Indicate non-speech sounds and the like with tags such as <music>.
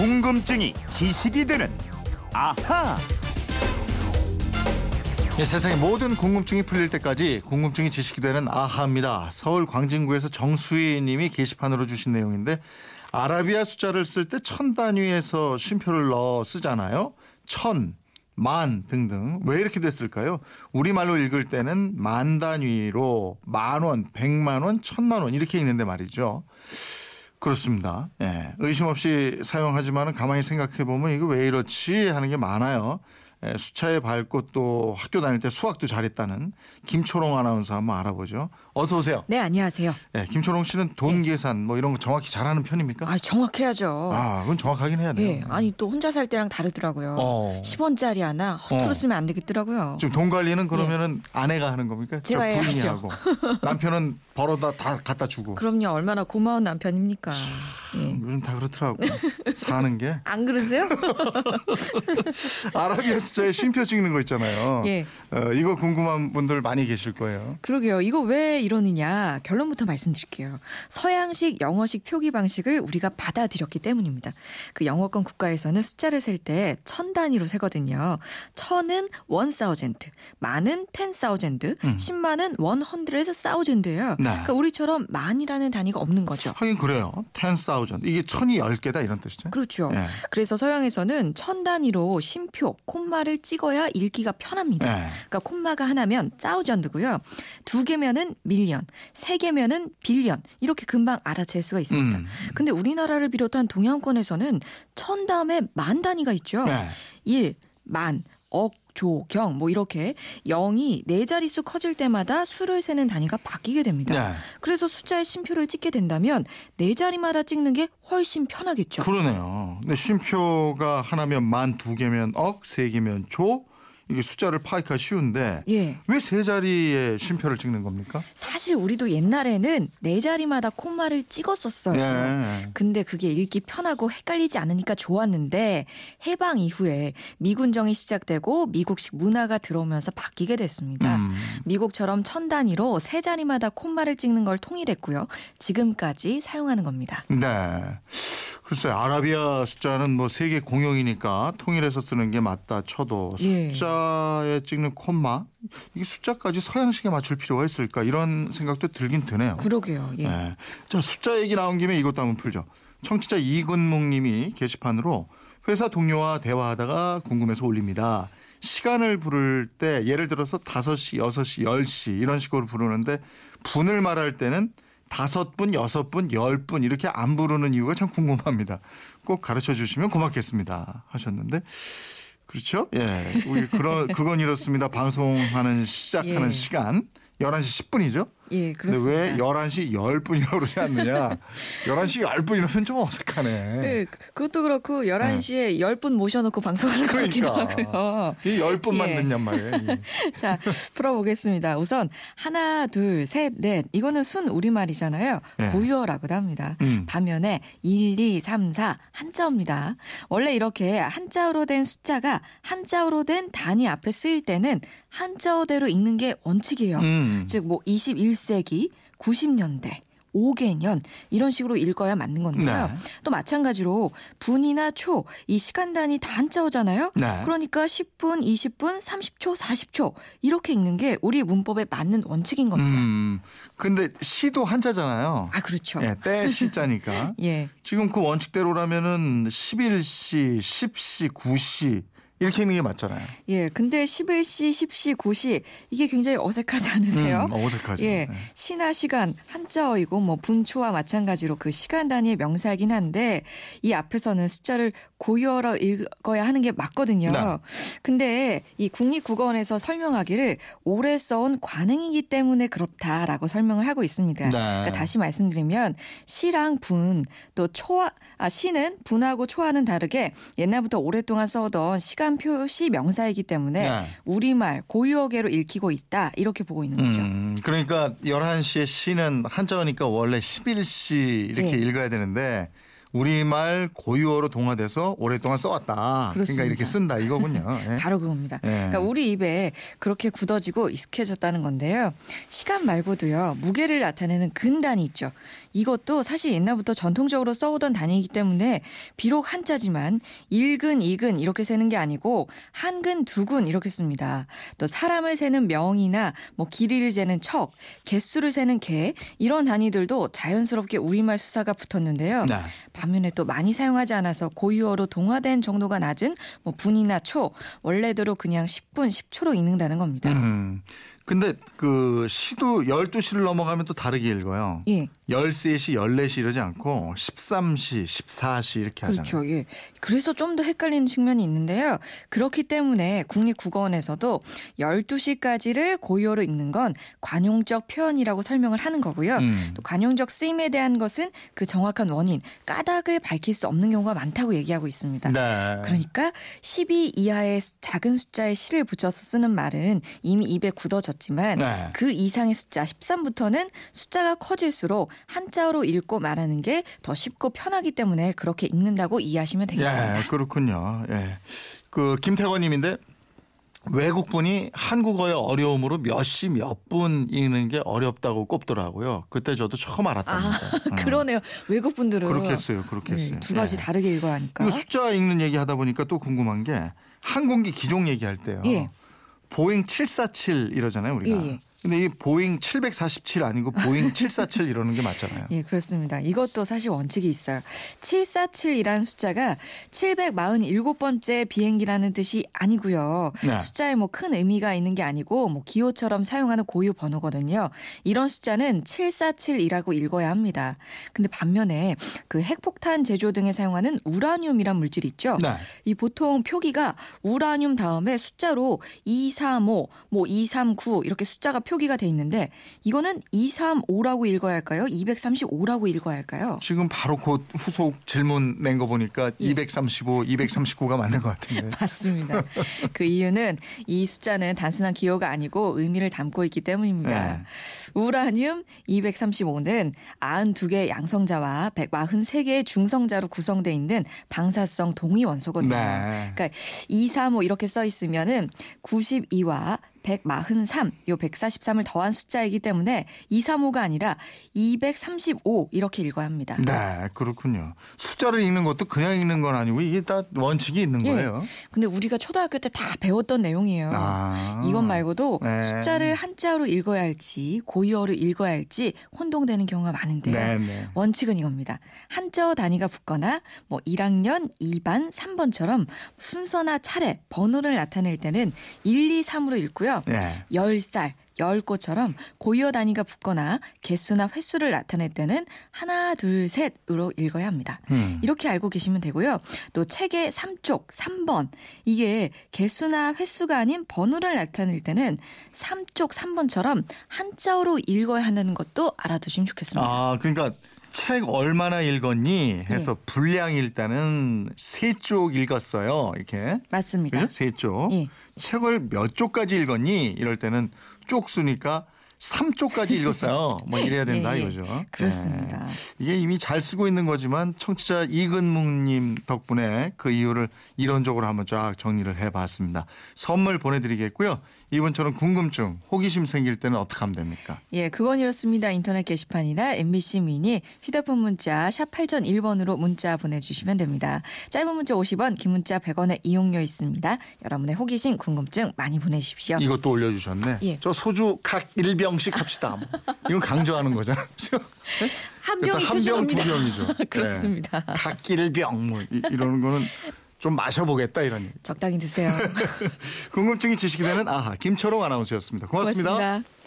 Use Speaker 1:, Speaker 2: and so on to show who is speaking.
Speaker 1: 궁금증이 지식이 되는 아하.
Speaker 2: 예, 세상의 모든 궁금증이 풀릴 때까지 궁금증이 지식이 되는 아하입니다. 서울 광진구에서 정수희 님이 게시판으로 주신 내용인데 아라비아 숫자를 쓸 때 천 단위에서 쉼표를 넣어 쓰잖아요. 천, 만 등등. 왜 이렇게 됐을까요? 우리말로 읽을 때는 만 단위로 만 원, 백만 원, 천만 원 이렇게 읽는데 말이죠. 그렇습니다. 예. 의심 없이 사용하지만 가만히 생각해 보면 이거 왜 이렇지 하는 게 많아요. 예, 수차에 밟고 또 학교 다닐 때 수학도 잘했다는 김초롱 아나운서 한번 알아보죠. 어서 오세요.
Speaker 3: 네, 안녕하세요.
Speaker 2: 예, 김초롱 씨는 돈 계산 뭐 이런 거 정확히 잘하는 편입니까?
Speaker 3: 아, 정확해야죠.
Speaker 2: 아, 그건 정확하긴 해야 돼요.
Speaker 3: 예, 아니 또 혼자 살 때랑 다르더라고요.
Speaker 2: 어.
Speaker 3: 10원짜리 하나 허투루
Speaker 2: 어.
Speaker 3: 쓰면 안 되겠더라고요.
Speaker 2: 지금 돈 관리는 그러면은 아내가 하는 겁니까?
Speaker 3: 예. 제가
Speaker 2: 저 부인이
Speaker 3: 해야죠.
Speaker 2: 하고 남편은 벌어다 다 갖다 주고.
Speaker 3: 그럼요, 얼마나 고마운 남편입니까. 예.
Speaker 2: 요즘 다 그렇더라고. 사는 게 <laughs>
Speaker 3: 안 그러세요? <laughs>
Speaker 2: 아라비아 숫자에 쉼표 찍는 거 있잖아요.
Speaker 3: 예.
Speaker 2: 어, 이거 궁금한 분들 많이 계실 거예요.
Speaker 3: 그러게요. 이거 왜 이러느냐. 결론부터 말씀드릴게요. 서양식 영어식 표기 방식을 우리가 받아들였기 때문입니다. 그 영어권 국가에서는 숫자를 셀 때 천 단위로 세거든요. 천은 one thousand, 만은 ten thousand,
Speaker 2: 음.
Speaker 3: 십만은 one hundred에서 thousand예요.
Speaker 2: 네.
Speaker 3: 그러니까 우리처럼 만이라는 단위가 없는 거죠.
Speaker 2: 하긴 그래요. 10,000. 이게 천이 10개다 이런 뜻이죠.
Speaker 3: 그렇죠.
Speaker 2: 예.
Speaker 3: 그래서 서양에서는 천 단위로 쉼표, 콤마를 찍어야 읽기가 편합니다.
Speaker 2: 예.
Speaker 3: 그러니까 콤마가 하나면 사우전드고요. 두 개면은 밀리언, 세 개면은 빌리언 이렇게 금방 알아챌 수가 있습니다.
Speaker 2: 음.
Speaker 3: 근데 우리나라를 비롯한 동양권에서는 천 다음에 만 단위가 있죠.
Speaker 2: 네.
Speaker 3: 일, 만, 억, 조, 경 뭐 이렇게 영이 네 자릿수 커질 때마다 수를 세는 단위가 바뀌게 됩니다.
Speaker 2: 네.
Speaker 3: 그래서 숫자에 쉼표를 찍게 된다면 네 자리마다 찍는 게 훨씬 편하겠죠.
Speaker 2: 그러네요. 근데 쉼표가 하나면 만, 두 개면 억, 세 개면 조. 이게 숫자를 파악하기 쉬운데
Speaker 3: 예.
Speaker 2: 왜세 자리에 쉼표를 찍는 겁니까?
Speaker 3: 사실 우리도 옛날에는 네 자리마다 콤마를 찍었었어요.
Speaker 2: 예.
Speaker 3: 근데 그게 읽기 편하고 헷갈리지 않으니까 좋았는데 해방 이후에 미군정이 시작되고 미국식 문화가 들어오면서 바뀌게 됐습니다.
Speaker 2: 음.
Speaker 3: 미국처럼 천 단위로 세 자리마다 콤마를 찍는 걸 통일했고요. 지금까지 사용하는 겁니다.
Speaker 2: 네. 글쎄 아라비아 숫자는 뭐 세계 공용이니까 통일해서 쓰는 게 맞다 쳐도
Speaker 3: 예.
Speaker 2: 숫자에 찍는 콤마 이게 숫자까지 서양식에 맞출 필요가 있을까 이런 생각도 들긴 드네요.
Speaker 3: 그러게요. 예.
Speaker 2: 네. 자 숫자 얘기 나온 김에 이것도 한번 풀죠. 청취자 이근묵님이 게시판으로 회사 동료와 대화하다가 궁금해서 올립니다. 시간을 부를 때 예를 들어서 5시, 6시, 10시 이런 식으로 부르는데 분을 말할 때는 다섯 분, 여섯 분, 열 분 이렇게 안 부르는 이유가 참 궁금합니다. 꼭 가르쳐 주시면 고맙겠습니다. 하셨는데 그렇죠? 예. 우리 그런 그건 이렇습니다. 방송하는 시작하는
Speaker 3: 예.
Speaker 2: 시간 11시 10분이죠?
Speaker 3: 예,
Speaker 2: 근데
Speaker 3: 그렇습니다.
Speaker 2: 왜 11시 10분이라고 그러지 않느냐? 11시 10분 이러면 좀 어색하네.
Speaker 3: 그, 그것도 그렇고 11시에 10분 모셔놓고 방송하는 것 같기도
Speaker 2: 네. 그러니까.
Speaker 3: 하고요.
Speaker 2: 이 10분만
Speaker 3: 예.
Speaker 2: 듣냔 말이에요. 이. <laughs>
Speaker 3: 자, 풀어보겠습니다. 우선 하나, 둘, 셋, 넷. 이거는 순 우리말이잖아요.
Speaker 2: 예.
Speaker 3: 고유어라고도 합니다.
Speaker 2: 음.
Speaker 3: 반면에 1, 2, 3, 4 한자어입니다. 원래 이렇게 한자어로 된 숫자가 한자어로 된 단위 앞에 쓰일 때는 한자어대로 읽는 게 원칙이에요.
Speaker 2: 음.
Speaker 3: 즉뭐 21 세기, 90년대 5개년 이런 식으로 읽어야 맞는 건데요.
Speaker 2: 네.
Speaker 3: 또 마찬가지로 분이나 초 이 시간 단위 다 한자어잖아요.
Speaker 2: 네.
Speaker 3: 그러니까 10분, 20분, 30초, 40초 이렇게 읽는 게 우리 문법에 맞는 원칙인 겁니다.
Speaker 2: 음. 근데 시도 한자잖아요.
Speaker 3: 아 그렇죠.
Speaker 2: 예, 때 시자니까. <laughs>
Speaker 3: 예.
Speaker 2: 지금 그 원칙대로라면은 11시, 10시, 9시 이렇게 읽는 게 맞잖아요.
Speaker 3: 예. 근데 11시, 10시, 9시 이게 굉장히 어색하지 않으세요?
Speaker 2: 음, 어색하죠.
Speaker 3: 예,
Speaker 2: 네.
Speaker 3: 시나 시간 한자어이고 뭐 분초와 마찬가지로 그 시간 단위의 명사이긴 한데 이 앞에서는 숫자를 고유어로 읽어야 하는 게 맞거든요.
Speaker 2: 네.
Speaker 3: 근데 이 국립국어원에서 설명하기를 오래 써온 관행이기 때문에 그렇다라고 설명을 하고 있습니다.
Speaker 2: 네.
Speaker 3: 그러니까 다시 말씀드리면 시랑 분 또 초와 아 시는 분하고 초와는 다르게 옛날부터 오랫동안 써오던 시간 표시 명사이기 때문에
Speaker 2: 네.
Speaker 3: 우리말 고유어계로 읽히고 있다 이렇게 보고 있는 거죠.
Speaker 2: 음, 그러니까 11시에 시는 한자어니까 원래 11시 이렇게
Speaker 3: 예.
Speaker 2: 읽어야 되는데 우리말 고유어로 동화돼서 오랫동안 써왔다. 그러니까
Speaker 3: 그렇습니다.
Speaker 2: 이렇게 쓴다 이거군요. <laughs> 예.
Speaker 3: 바로 그겁니다.
Speaker 2: 예.
Speaker 3: 그러니까 우리 입에 그렇게 굳어지고 익숙해졌다는 건데요. 시간 말고도요. 무게를 나타내는 근단위 있죠. 이것도 사실 옛날부터 전통적으로 써오던 단위이기 때문에 비록 한자지만 일근, 이근 이렇게 세는 게 아니고 한근, 두근 이렇게 씁니다. 또 사람을 세는 명이나 뭐 길이를 재는 척, 개수를 세는 개 이런 단위들도 자연스럽게 우리말 수사가 붙었는데요.
Speaker 2: 네.
Speaker 3: 반면에 또 많이 사용하지 않아서 고유어로 동화된 정도가 낮은 뭐 분이나 초 원래대로 그냥 10분 10초로 읽는다는 겁니다.
Speaker 2: 음. 근데 그 시도 12시를 넘어가면 또 다르게 읽어요.
Speaker 3: 예.
Speaker 2: 13시, 14시 이러지 않고 13시, 14시 이렇게 하잖아요.
Speaker 3: 그렇죠. 예. 그래서 좀 더 헷갈리는 측면이 있는데요. 그렇기 때문에 국립국어원에서도 12시까지를 고유어로 읽는 건 관용적 표현이라고 설명을 하는 거고요.
Speaker 2: 음.
Speaker 3: 또 관용적 쓰임에 대한 것은 그 정확한 원인, 까닭을 밝힐 수 없는 경우가 많다고 얘기하고 있습니다.
Speaker 2: 네.
Speaker 3: 그러니까 12 이하의 수- 작은 숫자에 시를 붙여서 쓰는 말은 이미 입에 굳어졌 지만
Speaker 2: 네.
Speaker 3: 그 이상의 숫자 13부터는 숫자가 커질수록 한자어로 읽고 말하는 게 더 쉽고 편하기 때문에 그렇게 읽는다고 이해하시면 되겠습니다.
Speaker 2: 예, 그렇군요. 예. 그 김태권 님인데 외국분이 한국어의 어려움으로 몇 시 몇 분 읽는 게 어렵다고 꼽더라고요. 그때 저도 처음 알았답니다. 어. <laughs>
Speaker 3: 그러네요. 외국 분들은
Speaker 2: 그렇겠어요. 그렇겠어요.
Speaker 3: 두 가지
Speaker 2: 예.
Speaker 3: 다르게 읽어야 하니까.
Speaker 2: 숫자 읽는 얘기 하다 보니까 또 궁금한 게 항공기 기종 얘기할 때요.
Speaker 3: 예.
Speaker 2: 보잉 747 이러잖아요, 우리가.
Speaker 3: 예, 예.
Speaker 2: 근데 이 보잉 747 아니고 보잉 <laughs> 747 이러는 게 맞잖아요.
Speaker 3: 예, 그렇습니다. 이것도 사실 원칙이 있어요. 747이라는 숫자가 747번째 비행기라는 뜻이 아니고요.
Speaker 2: 네.
Speaker 3: 숫자에 뭐 큰 의미가 있는 게 아니고 뭐 기호처럼 사용하는 고유 번호거든요. 이런 숫자는 747이라고 읽어야 합니다. 근데 반면에 그 핵폭탄 제조 등에 사용하는 우라늄이란 물질 있죠.
Speaker 2: 네.
Speaker 3: 이 보통 표기가 우라늄 다음에 숫자로 235, 뭐 239 이렇게 숫자가 표기가 돼 있는데 이거는 235라고 읽어야 할까요? 235라고 읽어야 할까요?
Speaker 2: 지금 바로 곧 후속 질문 낸 거 보니까
Speaker 3: 예.
Speaker 2: 235, 239가 맞는 것 같은데. <laughs>
Speaker 3: 맞습니다. 그 이유는 이 숫자는 단순한 기호가 아니고 의미를 담고 있기 때문입니다.
Speaker 2: 네.
Speaker 3: 우라늄 235는 92개의 양성자와 143개의 중성자로 구성되어 있는 방사성 동위 원소거든요.
Speaker 2: 네.
Speaker 3: 그러니까 235 이렇게 써 있으면은 92와 143, 요 143을 더한 숫자이기 때문에 235가 아니라 235 이렇게 읽어야 합니다.
Speaker 2: 네, 그렇군요. 숫자를 읽는 것도 그냥 읽는 건 아니고 이게 다 원칙이 있는
Speaker 3: 예.
Speaker 2: 거예요.
Speaker 3: 근데 우리가 초등학교 때 다 배웠던 내용이에요.
Speaker 2: 아.
Speaker 3: 이것 말고도
Speaker 2: 네.
Speaker 3: 숫자를 한자로 읽어야 할지 고유어로 읽어야 할지 혼동되는 경우가 많은데요.
Speaker 2: 네, 네.
Speaker 3: 원칙은 이겁니다. 한자어 단위가 붙거나 뭐 1학년 2반 3번처럼 순서나 차례, 번호를 나타낼 때는 1, 2, 3으로 읽고요.
Speaker 2: 네.
Speaker 3: 10살, 10꽃처럼 고유어 단위가 붙거나 개수나 횟수를 나타낼 때는 하나, 둘, 셋으로 읽어야 합니다.
Speaker 2: 음.
Speaker 3: 이렇게 알고 계시면 되고요. 또 책의 3쪽, 3번. 이게 개수나 횟수가 아닌 번호를 나타낼 때는 3쪽, 3번처럼 한자어로 읽어야 한다는 것도 알아두시면 좋겠습니다.
Speaker 2: 아, 그러니까 책 얼마나 읽었니 해서
Speaker 3: 예.
Speaker 2: 분량 일단은 세 쪽 읽었어요. 이렇게.
Speaker 3: 맞습니다.
Speaker 2: 그죠? 세 쪽.
Speaker 3: 예.
Speaker 2: 책을 몇 쪽까지 읽었니? 이럴 때는 쪽 수니까 3쪽까지 읽었어요. 뭐 이래야 된다
Speaker 3: 예, 예.
Speaker 2: 이거죠.
Speaker 3: 그렇습니다.
Speaker 2: 네. 이게 이미 잘 쓰고 있는 거지만 청취자 이근묵님 덕분에 그 이유를 이론적으로 한번 쫙 정리를 해봤습니다. 선물 보내드리겠고요. 이번처럼 궁금증, 호기심 생길 때는 어떻게 하면 됩니까?
Speaker 3: 예, 그건 이렇습니다. 인터넷 게시판이나 MBC 미니 휴대폰 문자 샵 8001번으로 문자 보내주시면 됩니다. 짧은 문자 50원, 긴 문자 100원의 이용료 있습니다. 여러분의 호기심, 궁금증 많이 보내주십시오.
Speaker 2: 이것도 올려주셨네.
Speaker 3: 예.
Speaker 2: 저 소주 각 1병 씩 합시다. 뭐. 이건 강조하는 거잖아요.
Speaker 3: 한 병이
Speaker 2: 한병두
Speaker 3: 표준어입니다.
Speaker 2: 병이죠. <laughs>
Speaker 3: 그렇습니다.
Speaker 2: 네. 각 1병 뭐 이- 이러는 거는 좀 마셔보겠다 이런.
Speaker 3: 적당히 드세요. <laughs>
Speaker 2: 궁금증이 지식이 되는 아하 김초롱 아나운서였습니다 고맙습니다.
Speaker 3: 고맙습니다.